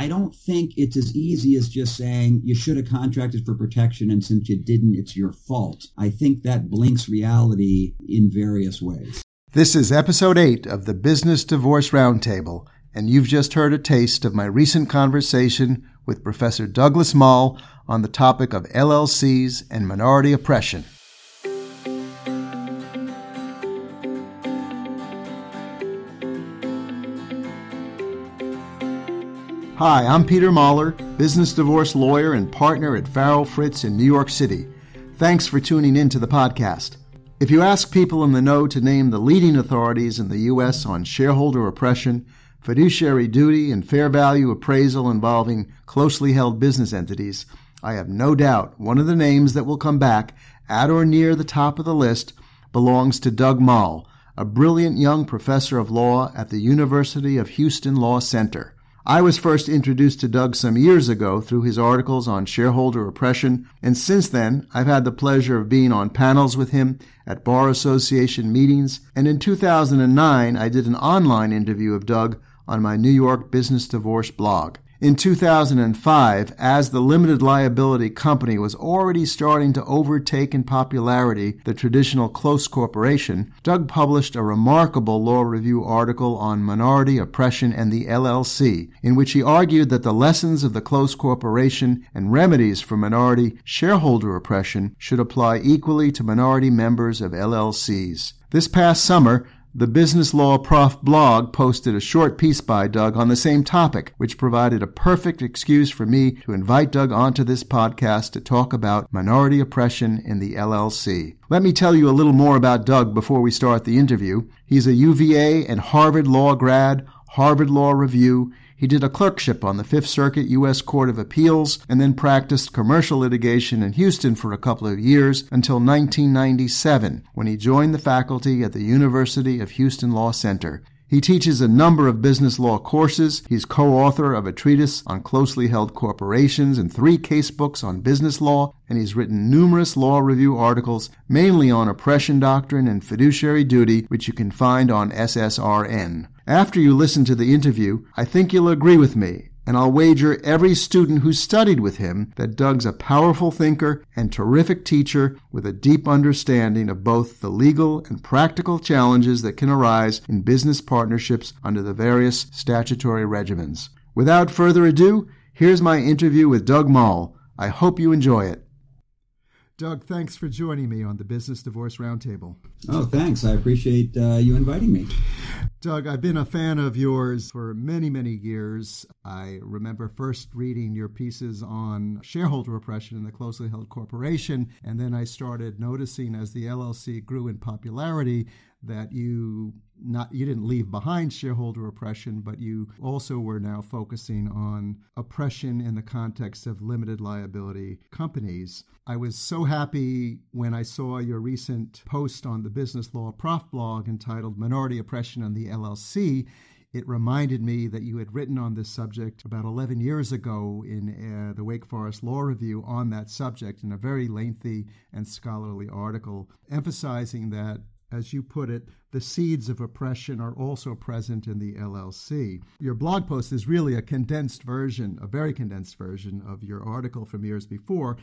I don't think it's as easy as just saying you should have contracted for protection and since you didn't, it's your fault. I think that blinks reality in various ways. This is episode 8 of the Business Divorce Roundtable, and you've just heard a taste of my recent conversation with Professor Douglas Moll on the topic of LLCs and minority oppression. Hi, I'm Peter Mahler, business divorce lawyer and partner at Farrell Fritz in New York City. Thanks for tuning in to the podcast. If you ask people in the know to name the leading authorities in the U.S. on shareholder oppression, fiduciary duty, and fair value appraisal involving closely held business entities, I have no doubt one of the names that will come back at or near the top of the list belongs to Doug Moll, a brilliant young professor of law at the University of Houston Law Center. I was first introduced to Doug some years ago through his articles on shareholder oppression, and since then I've had the pleasure of being on panels with him at Bar Association meetings, and in 2009 I did an online interview of Doug on my New York Business Divorce blog. In 2005, as the limited liability company was already starting to overtake in popularity the traditional close corporation, Doug published a remarkable law review article on minority oppression and the LLC, in which he argued that the lessons of the close corporation and remedies for minority shareholder oppression should apply equally to minority members of LLCs. This past summer, the Business Law Prof blog posted a short piece by Doug on the same topic, which provided a perfect excuse for me to invite Doug onto this podcast to talk about minority oppression in the LLC. Let me tell you a little more about Doug before we start the interview. He's a UVA and Harvard Law grad, Harvard Law Review, he did a clerkship on the Fifth Circuit U.S. Court of Appeals and then practiced commercial litigation in Houston for a couple of years until 1997 when he joined the faculty at the University of Houston Law Center. He teaches a number of business law courses. He's co-author of a treatise on closely held corporations and three casebooks on business law, and he's written numerous law review articles, mainly on oppression doctrine and fiduciary duty, which you can find on SSRN. After you listen to the interview, I think you'll agree with me, and I'll wager every student who studied with him that Doug's a powerful thinker and terrific teacher with a deep understanding of both the legal and practical challenges that can arise in business partnerships under the various statutory regimens. Without further ado, here's my interview with Doug Moll. I hope you enjoy it. Doug, thanks for joining me on the Business Divorce Roundtable. Oh, thanks. I appreciate uh, you inviting me. Doug, I've been a fan of yours for many, many years. I remember first reading your pieces on shareholder oppression in the closely held corporation, and then I started noticing as the LLC grew in popularity that you not you didn't leave behind shareholder oppression, but you also were now focusing on oppression in the context of limited liability companies. I was so happy when I saw your recent post on the Business Law Prof blog entitled Minority Oppression on the LLC. It reminded me that you had written on this subject about 11 years ago in uh, the Wake Forest Law Review on that subject in a very lengthy and scholarly article, emphasizing that as you put it, the seeds of oppression are also present in the LLC. Your blog post is really a condensed version, a very condensed version of your article from years before.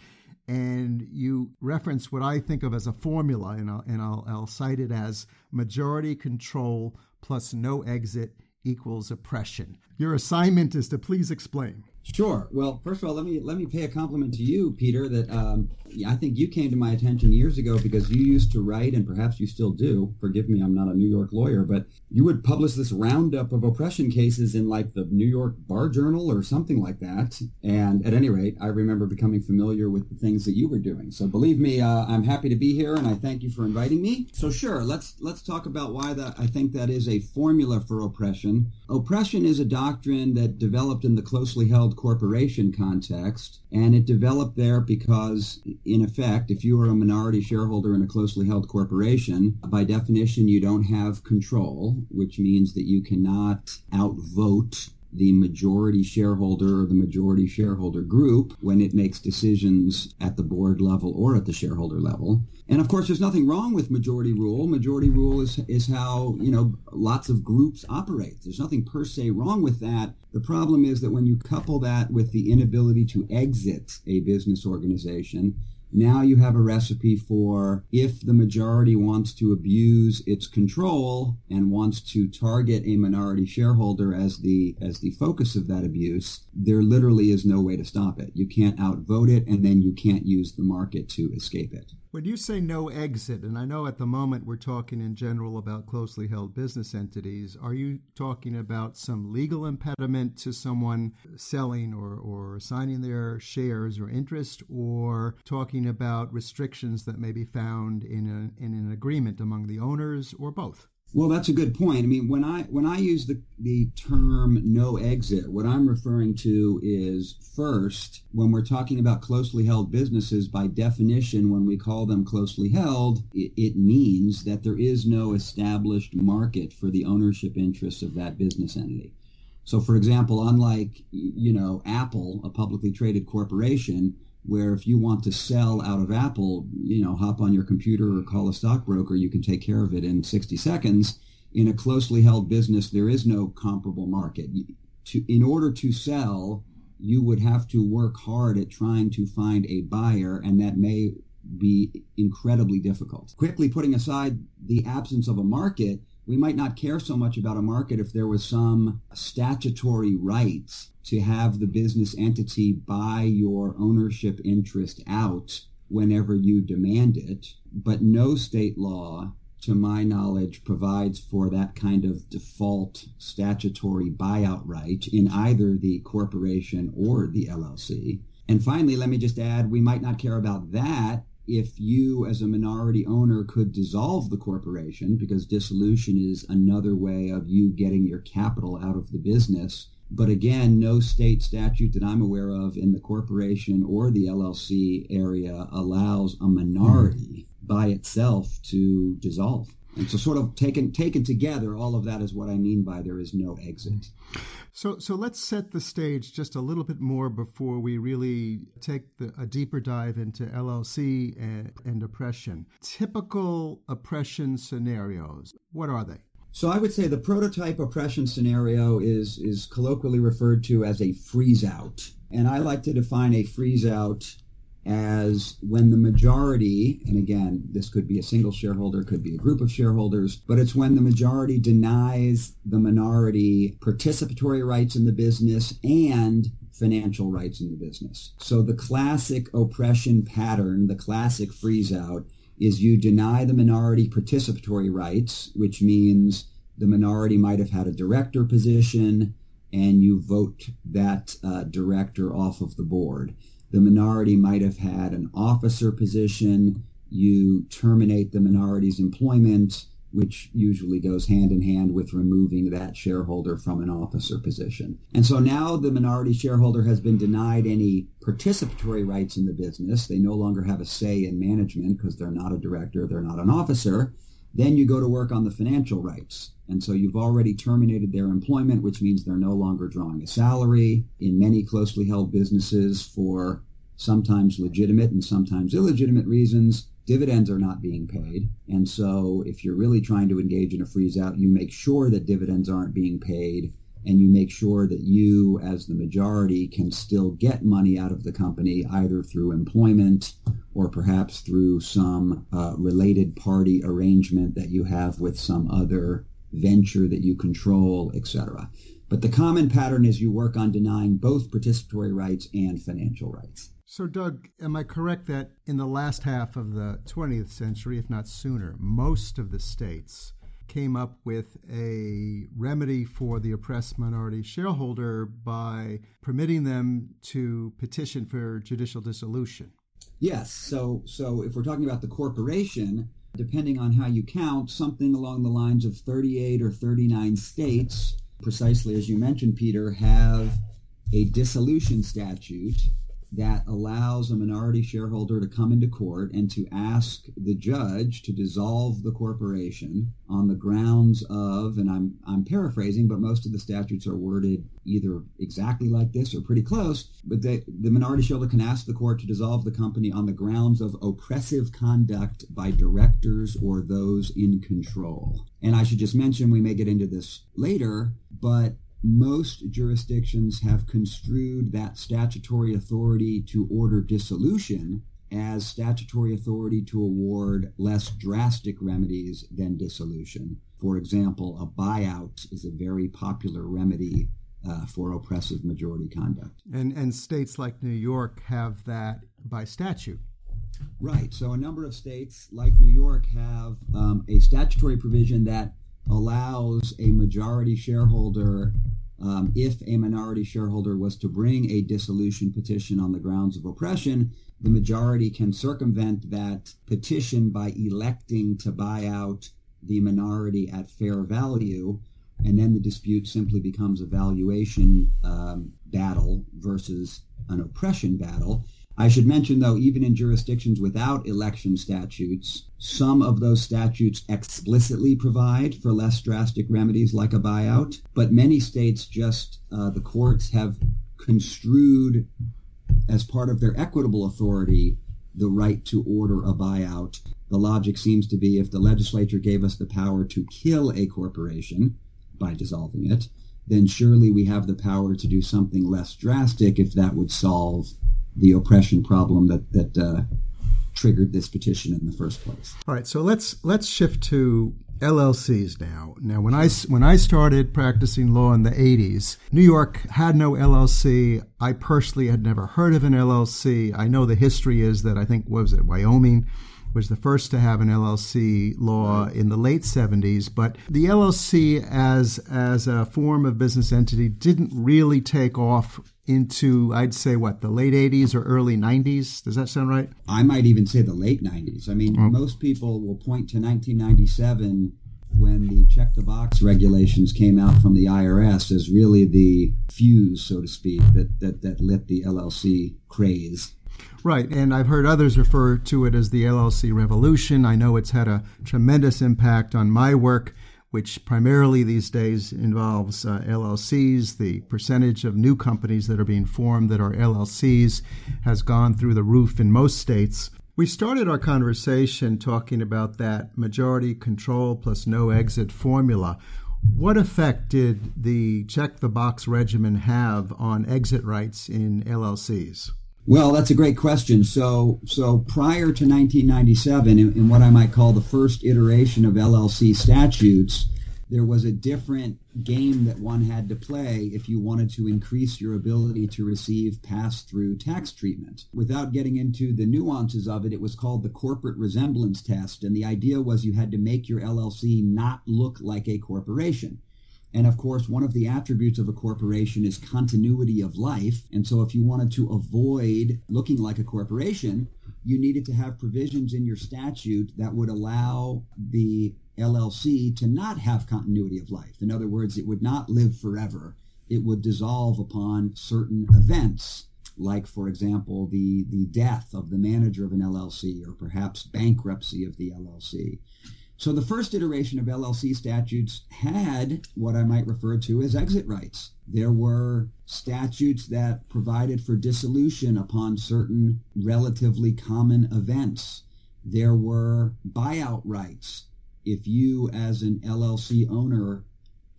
And you reference what I think of as a formula, and I'll, and I'll, I'll cite it as majority control plus no exit equals oppression. Your assignment is to please explain. Sure. Well, first of all, let me let me pay a compliment to you, Peter. That um, I think you came to my attention years ago because you used to write, and perhaps you still do. Forgive me, I'm not a New York lawyer, but you would publish this roundup of oppression cases in like the New York Bar Journal or something like that. And at any rate, I remember becoming familiar with the things that you were doing. So believe me, uh, I'm happy to be here, and I thank you for inviting me. So sure, let's let's talk about why that I think that is a formula for oppression. Oppression is a doctrine that developed in the closely held corporation context, and it developed there because, in effect, if you are a minority shareholder in a closely held corporation, by definition, you don't have control, which means that you cannot outvote the majority shareholder or the majority shareholder group when it makes decisions at the board level or at the shareholder level. And of course, there's nothing wrong with majority rule. Majority rule is, is how, you know, lots of groups operate. There's nothing per se wrong with that. The problem is that when you couple that with the inability to exit a business organization, now you have a recipe for if the majority wants to abuse its control and wants to target a minority shareholder as the as the focus of that abuse, there literally is no way to stop it. You can't outvote it and then you can't use the market to escape it. When you say no exit, and I know at the moment we're talking in general about closely held business entities, are you talking about some legal impediment to someone selling or, or signing their shares or interest, or talking about restrictions that may be found in, a, in an agreement among the owners, or both? Well, that's a good point. I mean, when I when I use the the term no exit, what I'm referring to is first, when we're talking about closely held businesses, by definition, when we call them closely held, it, it means that there is no established market for the ownership interests of that business entity. So, for example, unlike you know Apple, a publicly traded corporation, where if you want to sell out of Apple, you know, hop on your computer or call a stockbroker, you can take care of it in 60 seconds. In a closely held business, there is no comparable market. To, in order to sell, you would have to work hard at trying to find a buyer, and that may be incredibly difficult. Quickly putting aside the absence of a market, we might not care so much about a market if there was some statutory rights to have the business entity buy your ownership interest out whenever you demand it. But no state law, to my knowledge, provides for that kind of default statutory buyout right in either the corporation or the LLC. And finally, let me just add, we might not care about that if you as a minority owner could dissolve the corporation because dissolution is another way of you getting your capital out of the business. But again no state statute that i'm aware of in the corporation or the llc area allows a minority hmm. by itself to dissolve and so sort of taken taken together all of that is what i mean by there is no exit so, so let's set the stage just a little bit more before we really take the, a deeper dive into LLC and, and oppression. Typical oppression scenarios, what are they? So I would say the prototype oppression scenario is is colloquially referred to as a freeze out. And I like to define a freeze out as when the majority, and again, this could be a single shareholder, could be a group of shareholders, but it's when the majority denies the minority participatory rights in the business and financial rights in the business. So the classic oppression pattern, the classic freeze out, is you deny the minority participatory rights, which means the minority might have had a director position and you vote that uh, director off of the board the minority might have had an officer position. You terminate the minority's employment, which usually goes hand in hand with removing that shareholder from an officer position. And so now the minority shareholder has been denied any participatory rights in the business. They no longer have a say in management because they're not a director, they're not an officer. Then you go to work on the financial rights. And so you've already terminated their employment, which means they're no longer drawing a salary. In many closely held businesses, for sometimes legitimate and sometimes illegitimate reasons, dividends are not being paid. And so if you're really trying to engage in a freeze out, you make sure that dividends aren't being paid and you make sure that you, as the majority, can still get money out of the company either through employment or perhaps through some uh, related party arrangement that you have with some other venture that you control, etc. But the common pattern is you work on denying both participatory rights and financial rights. So, Doug, am I correct that in the last half of the 20th century, if not sooner, most of the states came up with a remedy for the oppressed minority shareholder by permitting them to petition for judicial dissolution? Yes. So, so if we're talking about the corporation, depending on how you count, something along the lines of 38 or 39 states, precisely as you mentioned, Peter, have a dissolution statute that allows a minority shareholder to come into court and to ask the judge to dissolve the corporation on the grounds of, and I'm, I'm paraphrasing, but most of the statutes are worded either exactly like this or pretty close, but they, the minority shareholder can ask the court to dissolve the company on the grounds of oppressive conduct by directors or those in control. And I should just mention, we may get into this later, but most jurisdictions have construed that statutory authority to order dissolution as statutory authority to award less drastic remedies than dissolution. For example, a buyout is a very popular remedy uh, for oppressive majority conduct. And, and states like New York have that by statute. Right. So a number of states like New York have um, a statutory provision that allows a majority shareholder, um, if a minority shareholder was to bring a dissolution petition on the grounds of oppression, the majority can circumvent that petition by electing to buy out the minority at fair value. And then the dispute simply becomes a valuation um, battle versus an oppression battle. I should mention, though, even in jurisdictions without election statutes, some of those statutes explicitly provide for less drastic remedies like a buyout, but many states just, uh, the courts have construed as part of their equitable authority the right to order a buyout. The logic seems to be if the legislature gave us the power to kill a corporation by dissolving it, then surely we have the power to do something less drastic if that would solve the oppression problem that that uh, triggered this petition in the first place. All right, so let's let's shift to LLCs now. Now, when I when I started practicing law in the '80s, New York had no LLC. I personally had never heard of an LLC. I know the history is that I think was it Wyoming was the first to have an LLC law in the late 70s, but the LLC as as a form of business entity didn't really take off into I'd say what the late 80s or early 90s. Does that sound right? I might even say the late 90s. I mean, mm-hmm. most people will point to 1997 when the check the box regulations came out from the IRS as really the fuse, so to speak, that that, that lit the LLC craze. Right, and I've heard others refer to it as the LLC revolution. I know it's had a tremendous impact on my work which primarily these days involves uh, LLCs. The percentage of new companies that are being formed that are LLCs has gone through the roof in most states. We started our conversation talking about that majority control plus no exit formula. What effect did the check the box regimen have on exit rights in LLCs? Well, that's a great question. So, so prior to 1997, in, in, what I might call the first iteration of LLC statutes, there was a different game that one had to play if you wanted to increase your ability to receive pass-through tax treatment. Without getting into the nuances of it, it was called the corporate resemblance test, and the idea was you had to make your LLC not look like a corporation. And of course, one of the attributes of a corporation is continuity of life. And so if you wanted to avoid looking like a corporation, you needed to have provisions in your statute that would allow the LLC to not have continuity of life. In other words, it would not live forever. It would dissolve upon certain events, like, for example, the, the death of the manager of an LLC or perhaps bankruptcy of the LLC. So the first iteration of LLC statutes had what I might refer to as exit rights. There were statutes that provided for dissolution upon certain relatively common events. There were buyout rights. If you, as an LLC owner,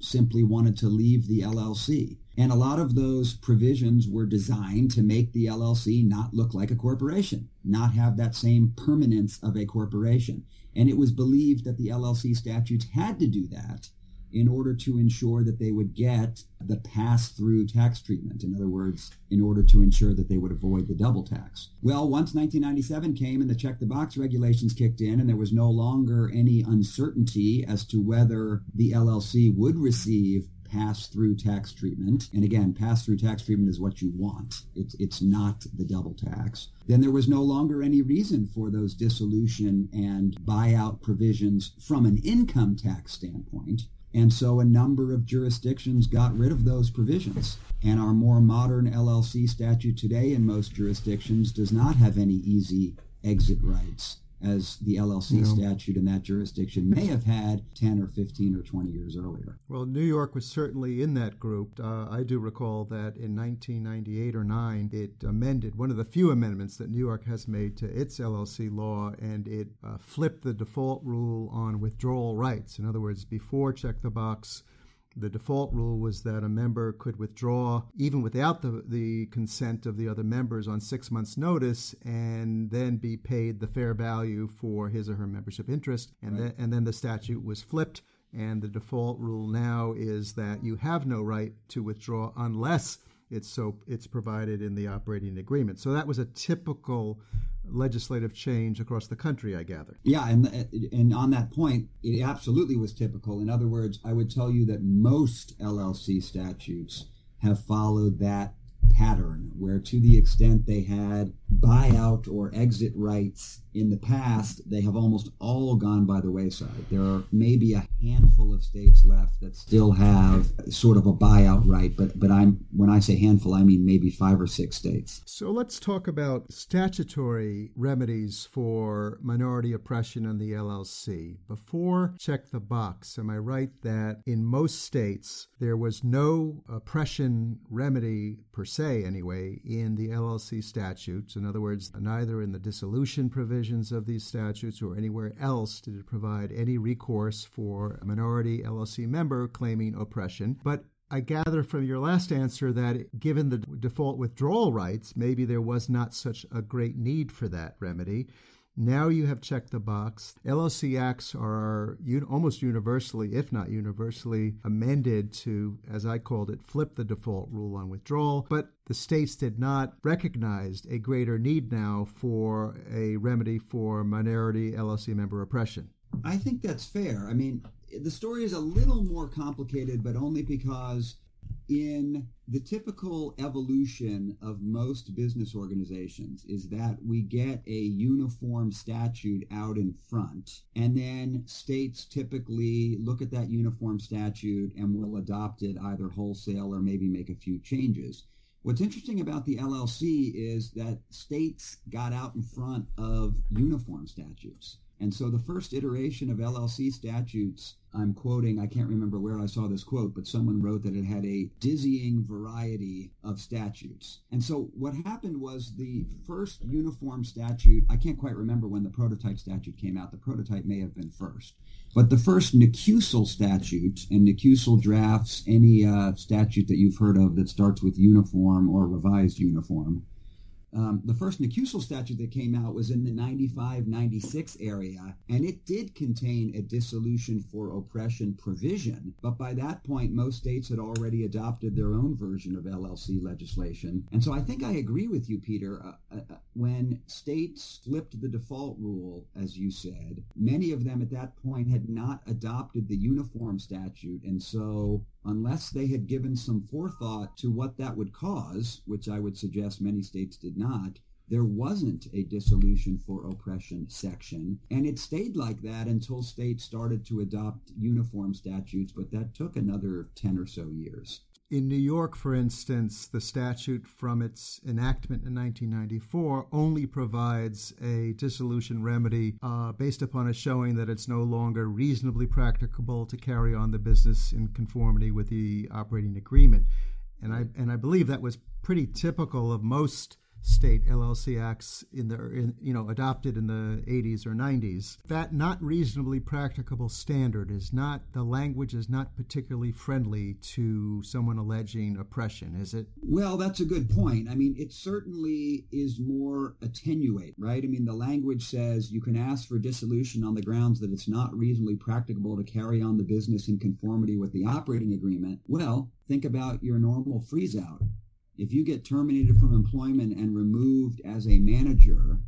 simply wanted to leave the LLC. And a lot of those provisions were designed to make the LLC not look like a corporation, not have that same permanence of a corporation. And it was believed that the LLC statutes had to do that in order to ensure that they would get the pass through tax treatment. In other words, in order to ensure that they would avoid the double tax. Well, once 1997 came and the check the box regulations kicked in, and there was no longer any uncertainty as to whether the LLC would receive pass through tax treatment. And again, pass through tax treatment is what you want. It's, it's not the double tax. Then there was no longer any reason for those dissolution and buyout provisions from an income tax standpoint. And so a number of jurisdictions got rid of those provisions. And our more modern LLC statute today in most jurisdictions does not have any easy exit rights as the LLC statute in that jurisdiction may have had 10 or 15 or 20 years earlier. Well, New York was certainly in that group. Uh, I do recall that in 1998 or 9, it amended one of the few amendments that New York has made to its LLC law, and it uh, flipped the default rule on withdrawal rights. In other words, before check the box, the default rule was that a member could withdraw even without the, the consent of the other members on six months' notice and then be paid the fair value for his or her membership interest. And, right. then, and then the statute was flipped. And the default rule now is that you have no right to withdraw unless it's so it's provided in the operating agreement. So that was a typical legislative change across the country, I gather. Yeah, and and on that point, it absolutely was typical. In other words, I would tell you that most LLC statutes have followed that pattern, where to the extent they had buyout or exit rights in the past, they have almost all gone by the wayside. There are maybe a handful of states left that still have sort of a buyout right, but but I'm when I say handful, I mean maybe five or six states. So let's talk about statutory remedies for minority oppression in the LLC. Before check the box, am I right that in most states there was no oppression remedy per se anyway in the LLC statutes? In other words, neither in the dissolution provisions of these statutes or anywhere else did it provide any recourse for a minority LLC member claiming oppression. But I gather from your last answer that given the default withdrawal rights, maybe there was not such a great need for that remedy. Now you have checked the box. LLC acts are almost universally, if not universally, amended to, as I called it, flip the default rule on withdrawal. But the states did not recognize a greater need now for a remedy for minority LLC member oppression. I think that's fair. I mean, the story is a little more complicated, but only because in the typical evolution of most business organizations is that we get a uniform statute out in front and then states typically look at that uniform statute and will adopt it either wholesale or maybe make a few changes What's interesting about the LLC is that states got out in front of uniform statutes. And so the first iteration of LLC statutes, I'm quoting, I can't remember where I saw this quote, but someone wrote that it had a dizzying variety of statutes. And so what happened was the first uniform statute, I can't quite remember when the prototype statute came out. The prototype may have been first. But the first NCCUSL statute, and NCCUSL drafts any uh, statute that you've heard of that starts with uniform or revised uniform, um, the first NCCUSL statute that came out was in the 95 96 area, and it did contain a dissolution for oppression provision. But by that point, most states had already adopted their own version of LLC legislation. And so I think I agree with you, Peter. Uh, uh, uh, when states flipped the default rule, as you said, many of them at that point had not adopted the uniform statute. And so unless they had given some forethought to what that would cause, which I would suggest many states did not, there wasn't a dissolution for oppression section. And it stayed like that until states started to adopt uniform statutes, but that took another 10 or so years. In New York, for instance, the statute from its enactment in 1994 only provides a dissolution remedy uh, based upon a showing that it's no longer reasonably practicable to carry on the business in conformity with the operating agreement. And I, and I believe that was pretty typical of most state LLC acts in the in, you know adopted in the 80s or 90s. That not reasonably practicable standard is not the language is not particularly friendly to someone alleging oppression, is it? Well, that's a good point. I mean, it certainly is more attenuate, right? I mean, the language says you can ask for dissolution on the grounds that it's not reasonably practicable to carry on the business in conformity with the operating agreement. Well, think about your normal freeze out if you get terminated from employment and removed as a manager,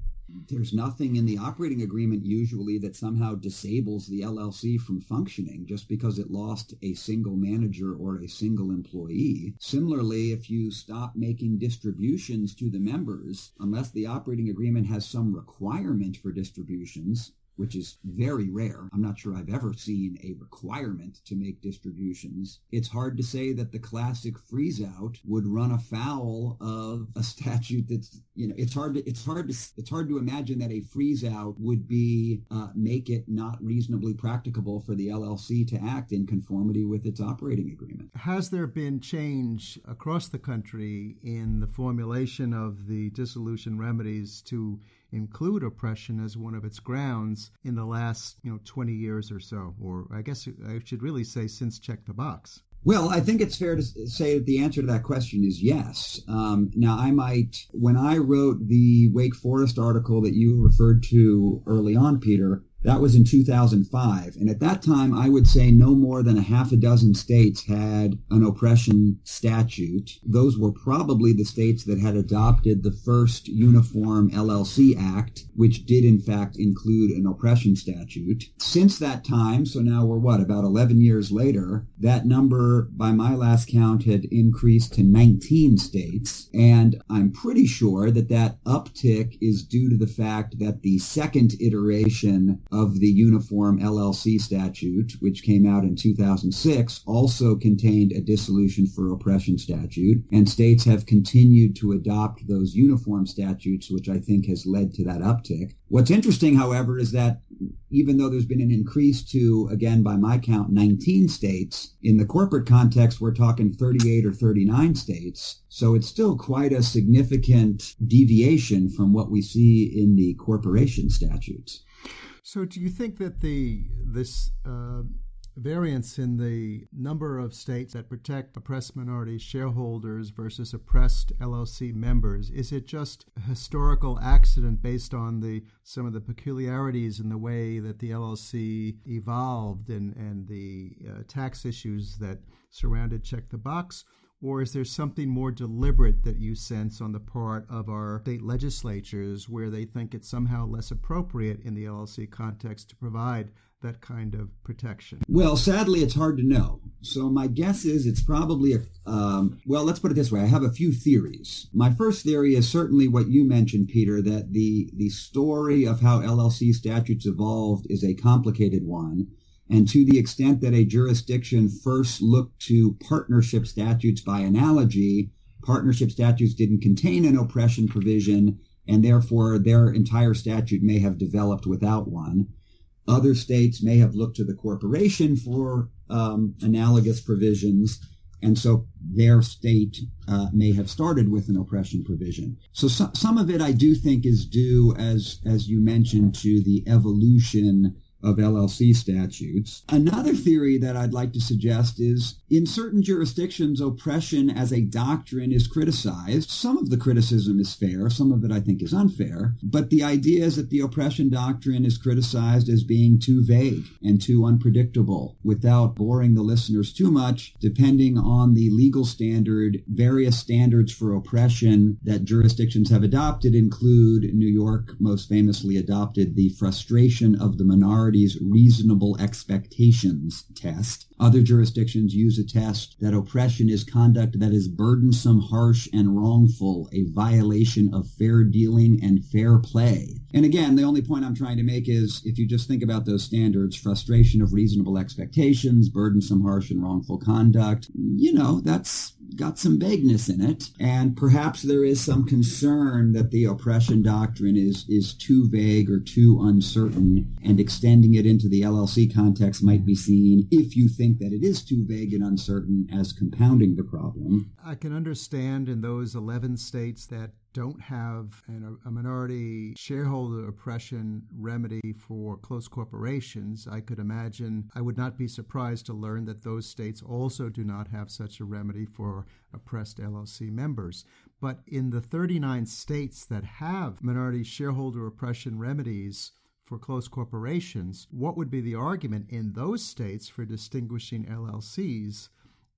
there's nothing in the operating agreement usually that somehow disables the LLC from functioning just because it lost a single manager or a single employee. Similarly, if you stop making distributions to the members, unless the operating agreement has some requirement for distributions, which is very rare. I'm not sure I've ever seen a requirement to make distributions. It's hard to say that the classic freeze out would run afoul of a statute that's, you know, it's hard to, it's hard to, it's hard to imagine that a freeze out would be, uh, make it not reasonably practicable for the LLC to act in conformity with its operating agreement. Has there been change across the country in the formulation of the dissolution remedies to include oppression as one of its grounds in the last, you know, 20 years or so, or I guess I should really say since Check the Box. Well, I think it's fair to say that the answer to that question is yes. Um, now, I might, when I wrote the Wake Forest article that you referred to early on, Peter, that was in 2005. And at that time, I would say no more than a half a dozen states had an oppression statute. Those were probably the states that had adopted the first Uniform LLC Act, which did in fact include an oppression statute. Since that time, so now we're what, about 11 years later, that number by my last count had increased to 19 states. And I'm pretty sure that that uptick is due to the fact that the second iteration of the Uniform LLC statute, which came out in 2006, also contained a dissolution for oppression statute, and states have continued to adopt those uniform statutes, which I think has led to that uptick. What's interesting, however, is that even though there's been an increase to, again, by my count, 19 states, in the corporate context, we're talking 38 or 39 states. So it's still quite a significant deviation from what we see in the corporation statutes. So, do you think that the this uh, variance in the number of states that protect oppressed minority shareholders versus oppressed LLC members is it just a historical accident based on the some of the peculiarities in the way that the LLC evolved and and the uh, tax issues that surrounded check the box? Or is there something more deliberate that you sense on the part of our state legislatures where they think it's somehow less appropriate in the LLC context to provide that kind of protection? Well, sadly, it's hard to know. So my guess is it's probably a, um, well, let's put it this way. I have a few theories. My first theory is certainly what you mentioned, Peter, that the, the story of how LLC statutes evolved is a complicated one. And to the extent that a jurisdiction first looked to partnership statutes by analogy, partnership statutes didn't contain an oppression provision, and therefore their entire statute may have developed without one. Other states may have looked to the corporation for um, analogous provisions, and so their state uh, may have started with an oppression provision. So, so some of it I do think is due, as as you mentioned, to the evolution of LLC statutes. Another theory that I'd like to suggest is in certain jurisdictions, oppression as a doctrine is criticized. Some of the criticism is fair, some of it I think is unfair, but the idea is that the oppression doctrine is criticized as being too vague and too unpredictable. Without boring the listeners too much, depending on the legal standard, various standards for oppression that jurisdictions have adopted include New York most famously adopted the frustration of the minority reasonable expectations test. Other jurisdictions use a test that oppression is conduct that is burdensome, harsh, and wrongful, a violation of fair dealing and fair play. And again, the only point I'm trying to make is if you just think about those standards, frustration of reasonable expectations, burdensome, harsh, and wrongful conduct, you know, that's got some vagueness in it. And perhaps there is some concern that the oppression doctrine is, is too vague or too uncertain and extending it into the LLC context might be seen, if you think that it is too vague and uncertain, as compounding the problem. I can understand in those 11 states that don't have an, a minority shareholder oppression remedy for close corporations, I could imagine I would not be surprised to learn that those states also do not have such a remedy for oppressed LLC members. But in the 39 states that have minority shareholder oppression remedies, for close corporations, what would be the argument in those states for distinguishing LLCs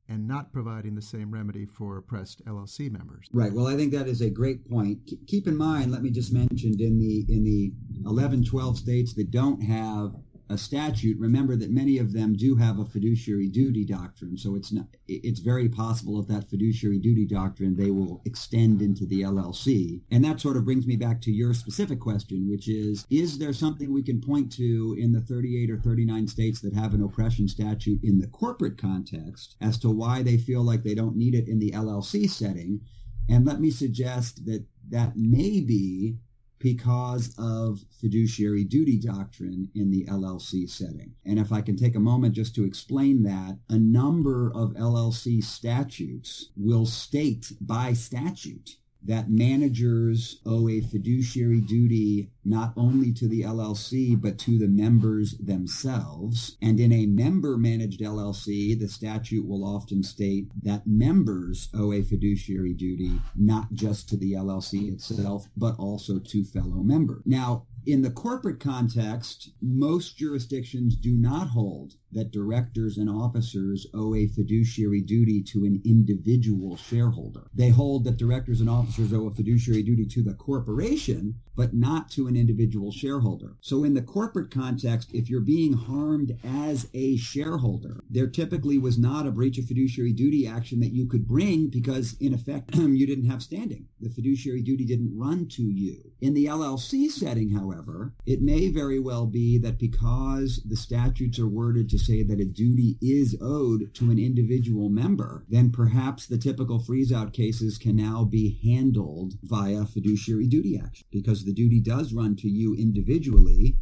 and not providing the same remedy for oppressed LLC members. Right. Well, I think that is a great point. keep in mind, let me just mention in the in the 11, 12 states that don't have a statute, remember that many of them do have a fiduciary duty doctrine. So it's not, it's very possible that that fiduciary duty doctrine they will extend into the LLC. And that sort of brings me back to your specific question, which is, is there something we can point to in the 38 or 39 states that have an oppression statute in the corporate context as to why they feel like they don't need it in the LLC setting? And let me suggest that that may be because of fiduciary duty doctrine in the LLC setting. And if I can take a moment just to explain that, a number of LLC statutes will state by statute that managers owe a fiduciary duty not only to the LLC, but to the members themselves. And in a member managed LLC, the statute will often state that members owe a fiduciary duty not just to the LLC itself, but also to fellow members. Now, in the corporate context, most jurisdictions do not hold that directors and officers owe a fiduciary duty to an individual shareholder. They hold that directors and officers owe a fiduciary duty to the corporation, but not to an individual shareholder. So in the corporate context, if you're being harmed as a shareholder, there typically was not a breach of fiduciary duty action that you could bring because in effect you didn't have standing. The fiduciary duty didn't run to you. In the LLC setting, however, it may very well be that because the statutes are worded to say that a duty is owed to an individual member, then perhaps the typical freeze out cases can now be handled via fiduciary duty action because the duty does run to you individually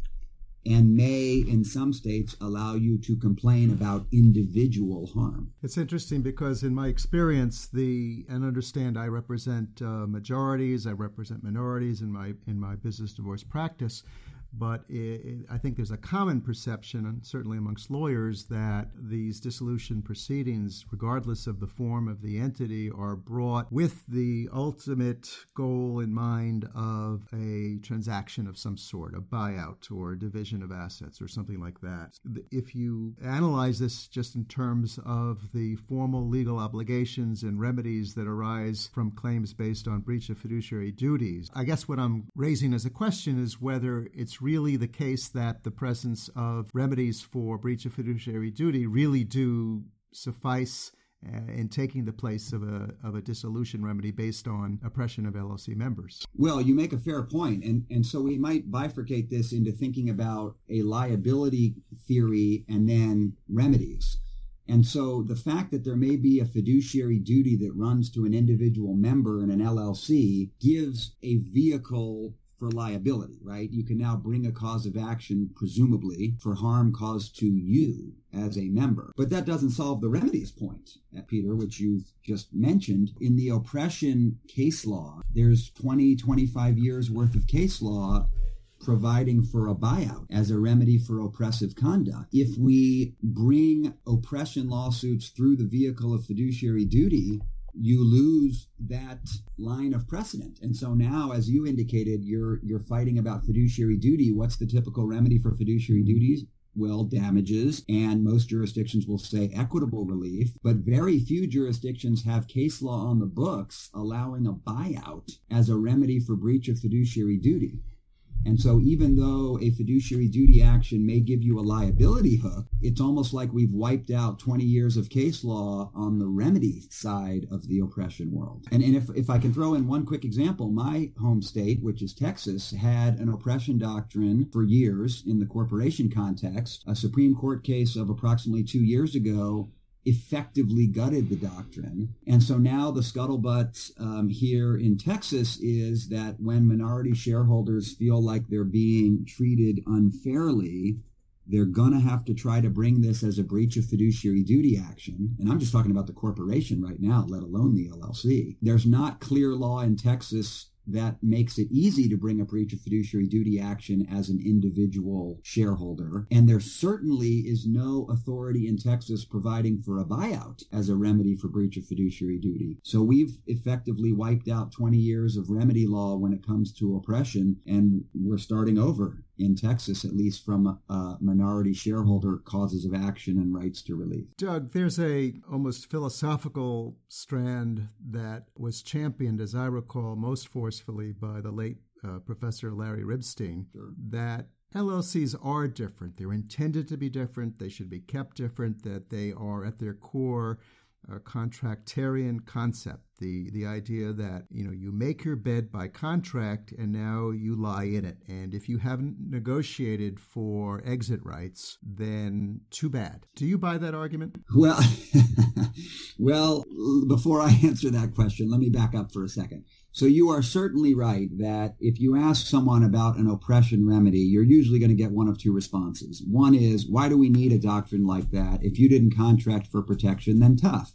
and may, in some states, allow you to complain about individual harm. It's interesting because, in my experience, the and understand I represent uh, majorities, I represent minorities in my in my business divorce practice. But it, it, I think there's a common perception, and certainly amongst lawyers, that these dissolution proceedings, regardless of the form of the entity, are brought with the ultimate goal in mind of a transaction of some sort, a buyout or a division of assets or something like that. If you analyze this just in terms of the formal legal obligations and remedies that arise from claims based on breach of fiduciary duties, I guess what I'm raising as a question is whether it's really the case that the presence of remedies for breach of fiduciary duty really do suffice uh, in taking the place of a, of a dissolution remedy based on oppression of LLC members. Well, you make a fair point, and, and so we might bifurcate this into thinking about a liability theory and then remedies. And so the fact that there may be a fiduciary duty that runs to an individual member in an LLC gives a vehicle for liability, right? You can now bring a cause of action, presumably, for harm caused to you as a member. But that doesn't solve the remedies point, uh, Peter, which you've just mentioned. In the oppression case law, there's 20, 25 years worth of case law providing for a buyout as a remedy for oppressive conduct. If we bring oppression lawsuits through the vehicle of fiduciary duty, you lose that line of precedent. And so now, as you indicated, you're you're fighting about fiduciary duty. What's the typical remedy for fiduciary mm-hmm. duties? Well, damages, and most jurisdictions will say equitable relief, but very few jurisdictions have case law on the books allowing a buyout as a remedy for breach of fiduciary duty. And so even though a fiduciary duty action may give you a liability hook, it's almost like we've wiped out 20 years of case law on the remedy side of the oppression world. And, and if, if I can throw in one quick example, my home state, which is Texas, had an oppression doctrine for years in the corporation context. A Supreme Court case of approximately two years ago effectively gutted the doctrine. And so now the scuttlebutt um, here in Texas is that when minority shareholders feel like they're being treated unfairly, they're going to have to try to bring this as a breach of fiduciary duty action. And I'm just talking about the corporation right now, let alone the LLC. There's not clear law in Texas that makes it easy to bring a breach of fiduciary duty action as an individual shareholder. And there certainly is no authority in Texas providing for a buyout as a remedy for breach of fiduciary duty. So we've effectively wiped out 20 years of remedy law when it comes to oppression, and we're starting over in Texas, at least from uh, minority shareholder causes of action and rights to relief. Doug, there's a almost philosophical strand that was championed, as I recall, most forcefully by the late uh, Professor Larry Ribstein, sure. that LLCs are different. They're intended to be different. They should be kept different, that they are at their core a contractarian concept the the idea that you know you make your bed by contract and now you lie in it. And if you haven't negotiated for exit rights then too bad. Do you buy that argument? Well well before i answer that question let me back up for a second so you are certainly right that if you ask someone about an oppression remedy, you're usually going to get one of two responses. One is, why do we need a doctrine like that? If you didn't contract for protection, then tough.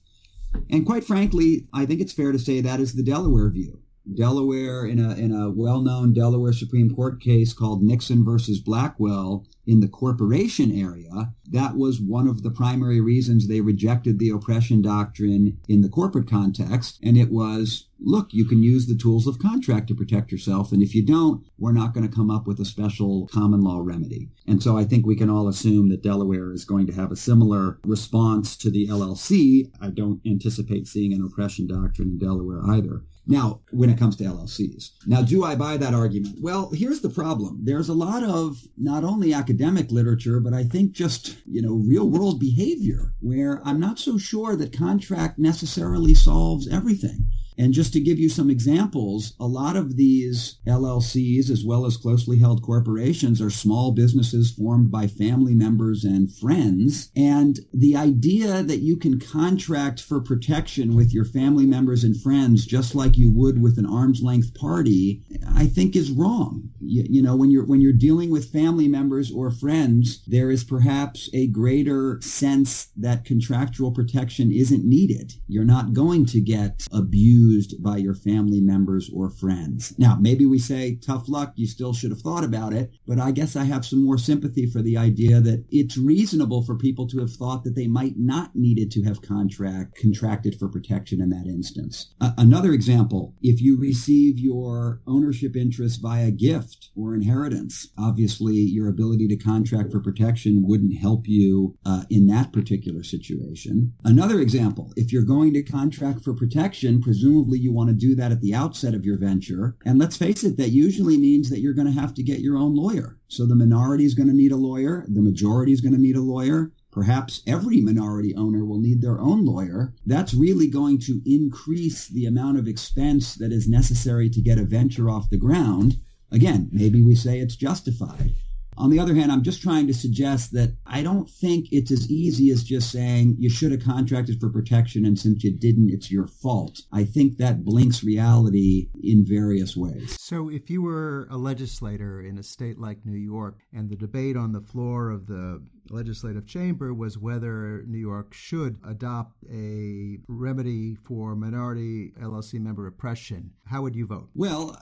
And quite frankly, I think it's fair to say that is the Delaware view. Delaware, in a, in a well known Delaware Supreme Court case called Nixon versus Blackwell in the corporation area, that was one of the primary reasons they rejected the oppression doctrine in the corporate context. And it was, look, you can use the tools of contract to protect yourself. And if you don't, we're not going to come up with a special common law remedy. And so I think we can all assume that Delaware is going to have a similar response to the LLC. I don't anticipate seeing an oppression doctrine in Delaware either. Now, when it comes to LLCs. Now, do I buy that argument? Well, here's the problem. There's a lot of not only academic literature, but I think just, you know, real world behavior where I'm not so sure that contract necessarily solves everything. And just to give you some examples, a lot of these LLCs, as well as closely held corporations, are small businesses formed by family members and friends. And the idea that you can contract for protection with your family members and friends, just like you would with an arm's length party, I think is wrong. You, you know, when you're, when you're dealing with family members or friends, there is perhaps a greater sense that contractual protection isn't needed. You're not going to get abused by your family members or friends. Now, maybe we say, tough luck, you still should have thought about it, but I guess I have some more sympathy for the idea that it's reasonable for people to have thought that they might not needed to have contract contracted for protection in that instance. Uh, another example, if you receive your ownership interest via gift or inheritance, obviously your ability to contract for protection wouldn't help you uh, in that particular situation. Another example, if you're going to contract for protection, presumably presumably you want to do that at the outset of your venture. And let's face it, that usually means that you're going to have to get your own lawyer. So the minority is going to need a lawyer. The majority is going to need a lawyer. Perhaps every minority owner will need their own lawyer. That's really going to increase the amount of expense that is necessary to get a venture off the ground. Again, maybe we say it's justified. On the other hand, I'm just trying to suggest that I don't think it's as easy as just saying you should have contracted for protection and since you didn't, it's your fault. I think that blinks reality in various ways. So if you were a legislator in a state like New York and the debate on the floor of the legislative chamber was whether New York should adopt a remedy for minority LLC member oppression. How would you vote? Well,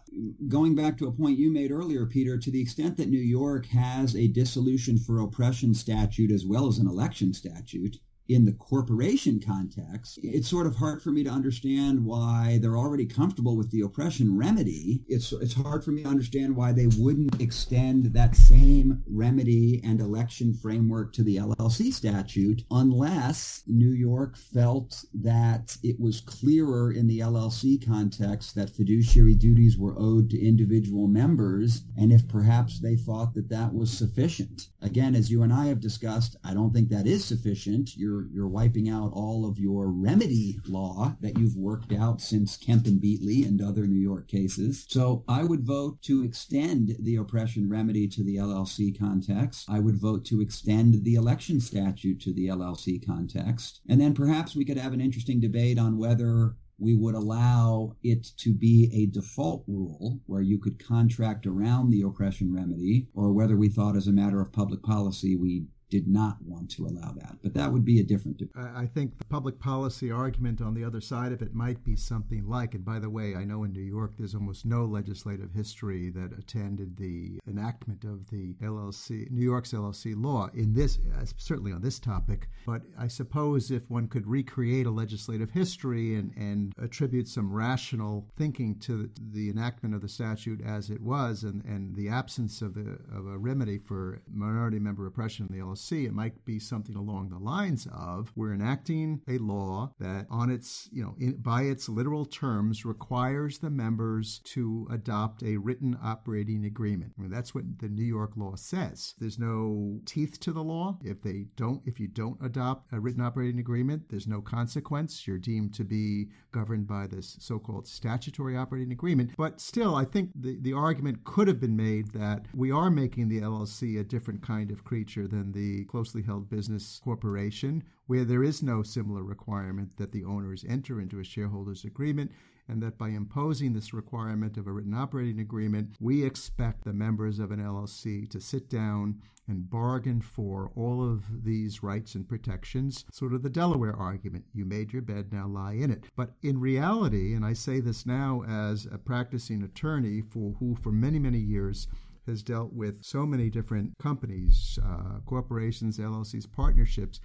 going back to a point you made earlier, Peter, to the extent that New York has a dissolution for oppression statute as well as an election statute, in the corporation context, it's sort of hard for me to understand why they're already comfortable with the oppression remedy. It's it's hard for me to understand why they wouldn't extend that same remedy and election framework to the LLC statute unless New York felt that it was clearer in the LLC context that fiduciary duties were owed to individual members and if perhaps they thought that that was sufficient. Again, as you and I have discussed, I don't think that is sufficient. You're you're you're wiping out all of your remedy law that you've worked out since Kemp and Beatley and other New York cases. So I would vote to extend the oppression remedy to the LLC context. I would vote to extend the election statute to the LLC context. And then perhaps we could have an interesting debate on whether we would allow it to be a default rule where you could contract around the oppression remedy, or whether we thought as a matter of public policy we did not want to allow that. But that would be a different. I think the public policy argument on the other side of it might be something like, and by the way, I know in New York there's almost no legislative history that attended the enactment of the LLC, New York's LLC law in this, uh, certainly on this topic. But I suppose if one could recreate a legislative history and, and attribute some rational thinking to the enactment of the statute as it was and, and the absence of, the, of a remedy for minority member oppression in the LLC LLC, it might be something along the lines of we're enacting a law that on its, you know, in, by its literal terms requires the members to adopt a written operating agreement. I mean, that's what the New York law says. There's no teeth to the law. If they don't if you don't adopt a written operating agreement, there's no consequence. You're deemed to be governed by this so-called statutory operating agreement. But still, I think the, the argument could have been made that we are making the LLC a different kind of creature than the closely held business corporation, where there is no similar requirement that the owners enter into a shareholders agreement and that by imposing this requirement of a written operating agreement, we expect the members of an LLC to sit down and bargain for all of these rights and protections, sort of the Delaware argument. You made your bed, now lie in it. But in reality, and I say this now as a practicing attorney for who for many, many years has dealt with so many different companies, uh, corporations, LLCs, partnerships,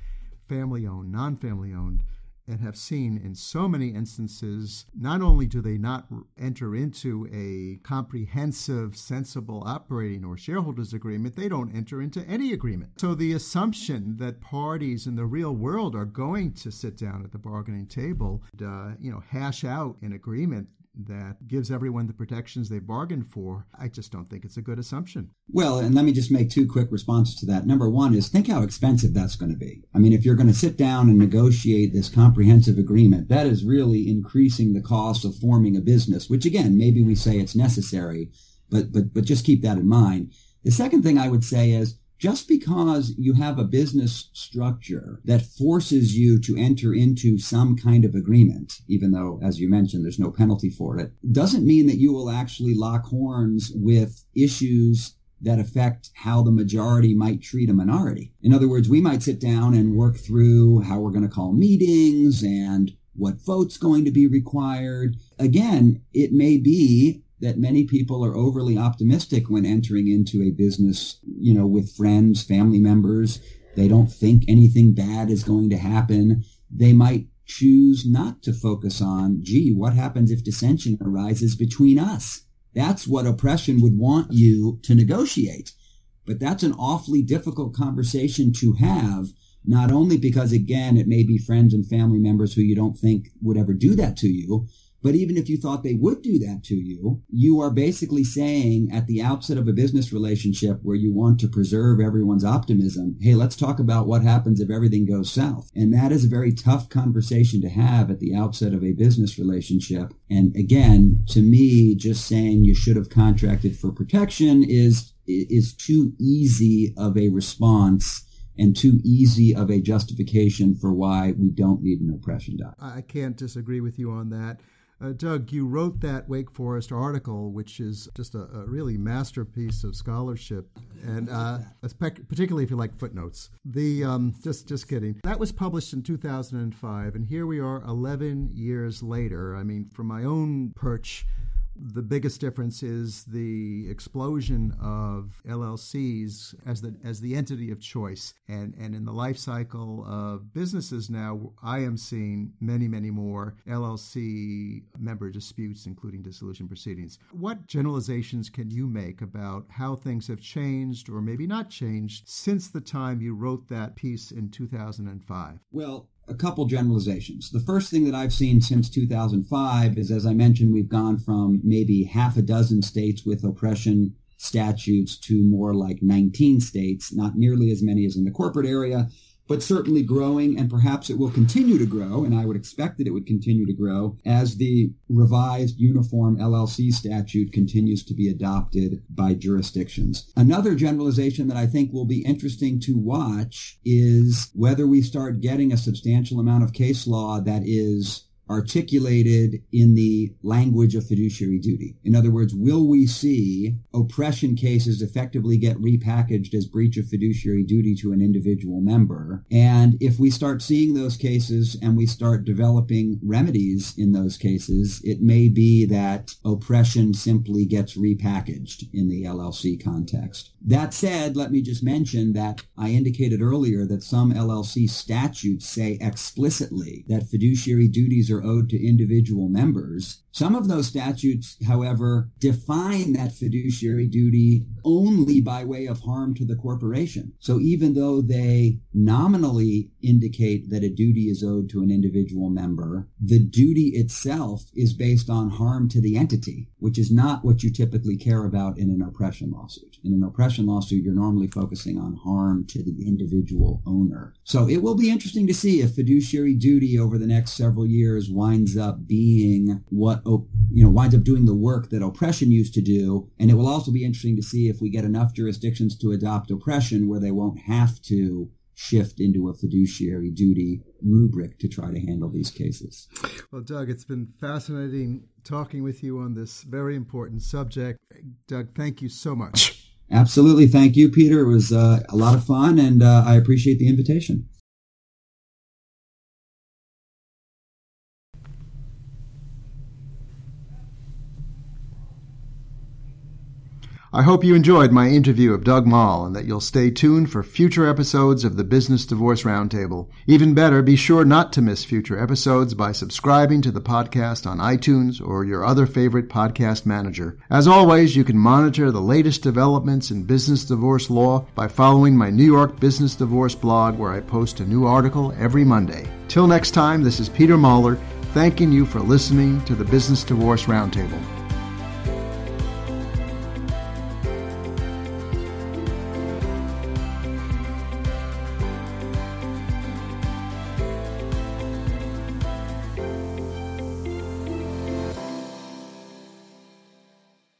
family owned, non family owned and have seen in so many instances not only do they not enter into a comprehensive, sensible operating or shareholders agreement, they don't enter into any agreement. So the assumption that parties in the real world are going to sit down at the bargaining table, and, uh, you know, hash out an agreement that gives everyone the protections they bargained for, I just don't think it's a good assumption. Well, and let me just make two quick responses to that. Number one is think how expensive that's going to be. I mean, if you're going to sit down and negotiate this comprehensive agreement, that is really increasing the cost of forming a business, which again, maybe we say it's necessary, but, but, but just keep that in mind. The second thing I would say is just because you have a business structure that forces you to enter into some kind of agreement, even though, as you mentioned, there's no penalty for it, doesn't mean that you will actually lock horns with issues that affect how the majority might treat a minority. In other words, we might sit down and work through how we're going to call meetings and what vote's going to be required. Again, it may be that many people are overly optimistic when entering into a business, you know, with friends, family members. They don't think anything bad is going to happen. They might choose not to focus on, gee, what happens if dissension arises between us? That's what oppression would want you to negotiate. But that's an awfully difficult conversation to have, not only because, again, it may be friends and family members who you don't think would ever do that to you, but even if you thought they would do that to you, you are basically saying at the outset of a business relationship where you want to preserve everyone's optimism, hey, let's talk about what happens if everything goes south. And that is a very tough conversation to have at the outset of a business relationship. And again, to me, just saying you should have contracted for protection is is too easy of a response and too easy of a justification for why we don't need an oppression doctrine. I can't disagree with you on that. Uh, Doug, you wrote that Wake Forest article, which is just a, a really masterpiece of scholarship, and uh, particularly if you like footnotes. The um, just just kidding. That was published in 2005, and here we are, 11 years later. I mean, from my own perch the biggest difference is the explosion of LLCs as the as the entity of choice, and and in the life cycle of businesses now, I am seeing many many more LLC member disputes, including dissolution proceedings. What generalizations can you make about how things have changed, or maybe not changed, since the time you wrote that piece in 2005? Well, a couple generalizations. The first thing that I've seen since 2005 is, as I mentioned, we've gone from maybe half a dozen states with oppression statutes to more like 19 states, not nearly as many as in the corporate area, but certainly growing, and perhaps it will continue to grow, and I would expect that it would continue to grow as the revised uniform LLC statute continues to be adopted by jurisdictions. Another generalization that I think will be interesting to watch is whether we start getting a substantial amount of case law that is articulated in the language of fiduciary duty. In other words, will we see oppression cases effectively get repackaged as breach of fiduciary duty to an individual member? And if we start seeing those cases and we start developing remedies in those cases, it may be that oppression simply gets repackaged in the LLC context. That said, let me just mention that I indicated earlier that some LLC statutes say explicitly that fiduciary duties are are owed to individual members. Some of those statutes, however, define that fiduciary duty only by way of harm to the corporation. So even though they nominally indicate that a duty is owed to an individual member, the duty itself is based on harm to the entity, which is not what you typically care about in an oppression lawsuit. In an oppression lawsuit, you're normally focusing on harm to the individual owner. So it will be interesting to see if fiduciary duty over the next several years winds up being what, you know, winds up doing the work that oppression used to do. And it will also be interesting to see if we get enough jurisdictions to adopt oppression where they won't have to shift into a fiduciary duty rubric to try to handle these cases. Well, Doug, it's been fascinating talking with you on this very important subject. Doug, thank you so much. Absolutely. Thank you, Peter. It was uh, a lot of fun, and uh, I appreciate the invitation. I hope you enjoyed my interview of Doug Moll and that you'll stay tuned for future episodes of the Business Divorce Roundtable. Even better, be sure not to miss future episodes by subscribing to the podcast on iTunes or your other favorite podcast manager. As always, you can monitor the latest developments in business divorce law by following my New York Business Divorce blog where I post a new article every Monday. Till next time, this is Peter Mahler thanking you for listening to the Business Divorce Roundtable.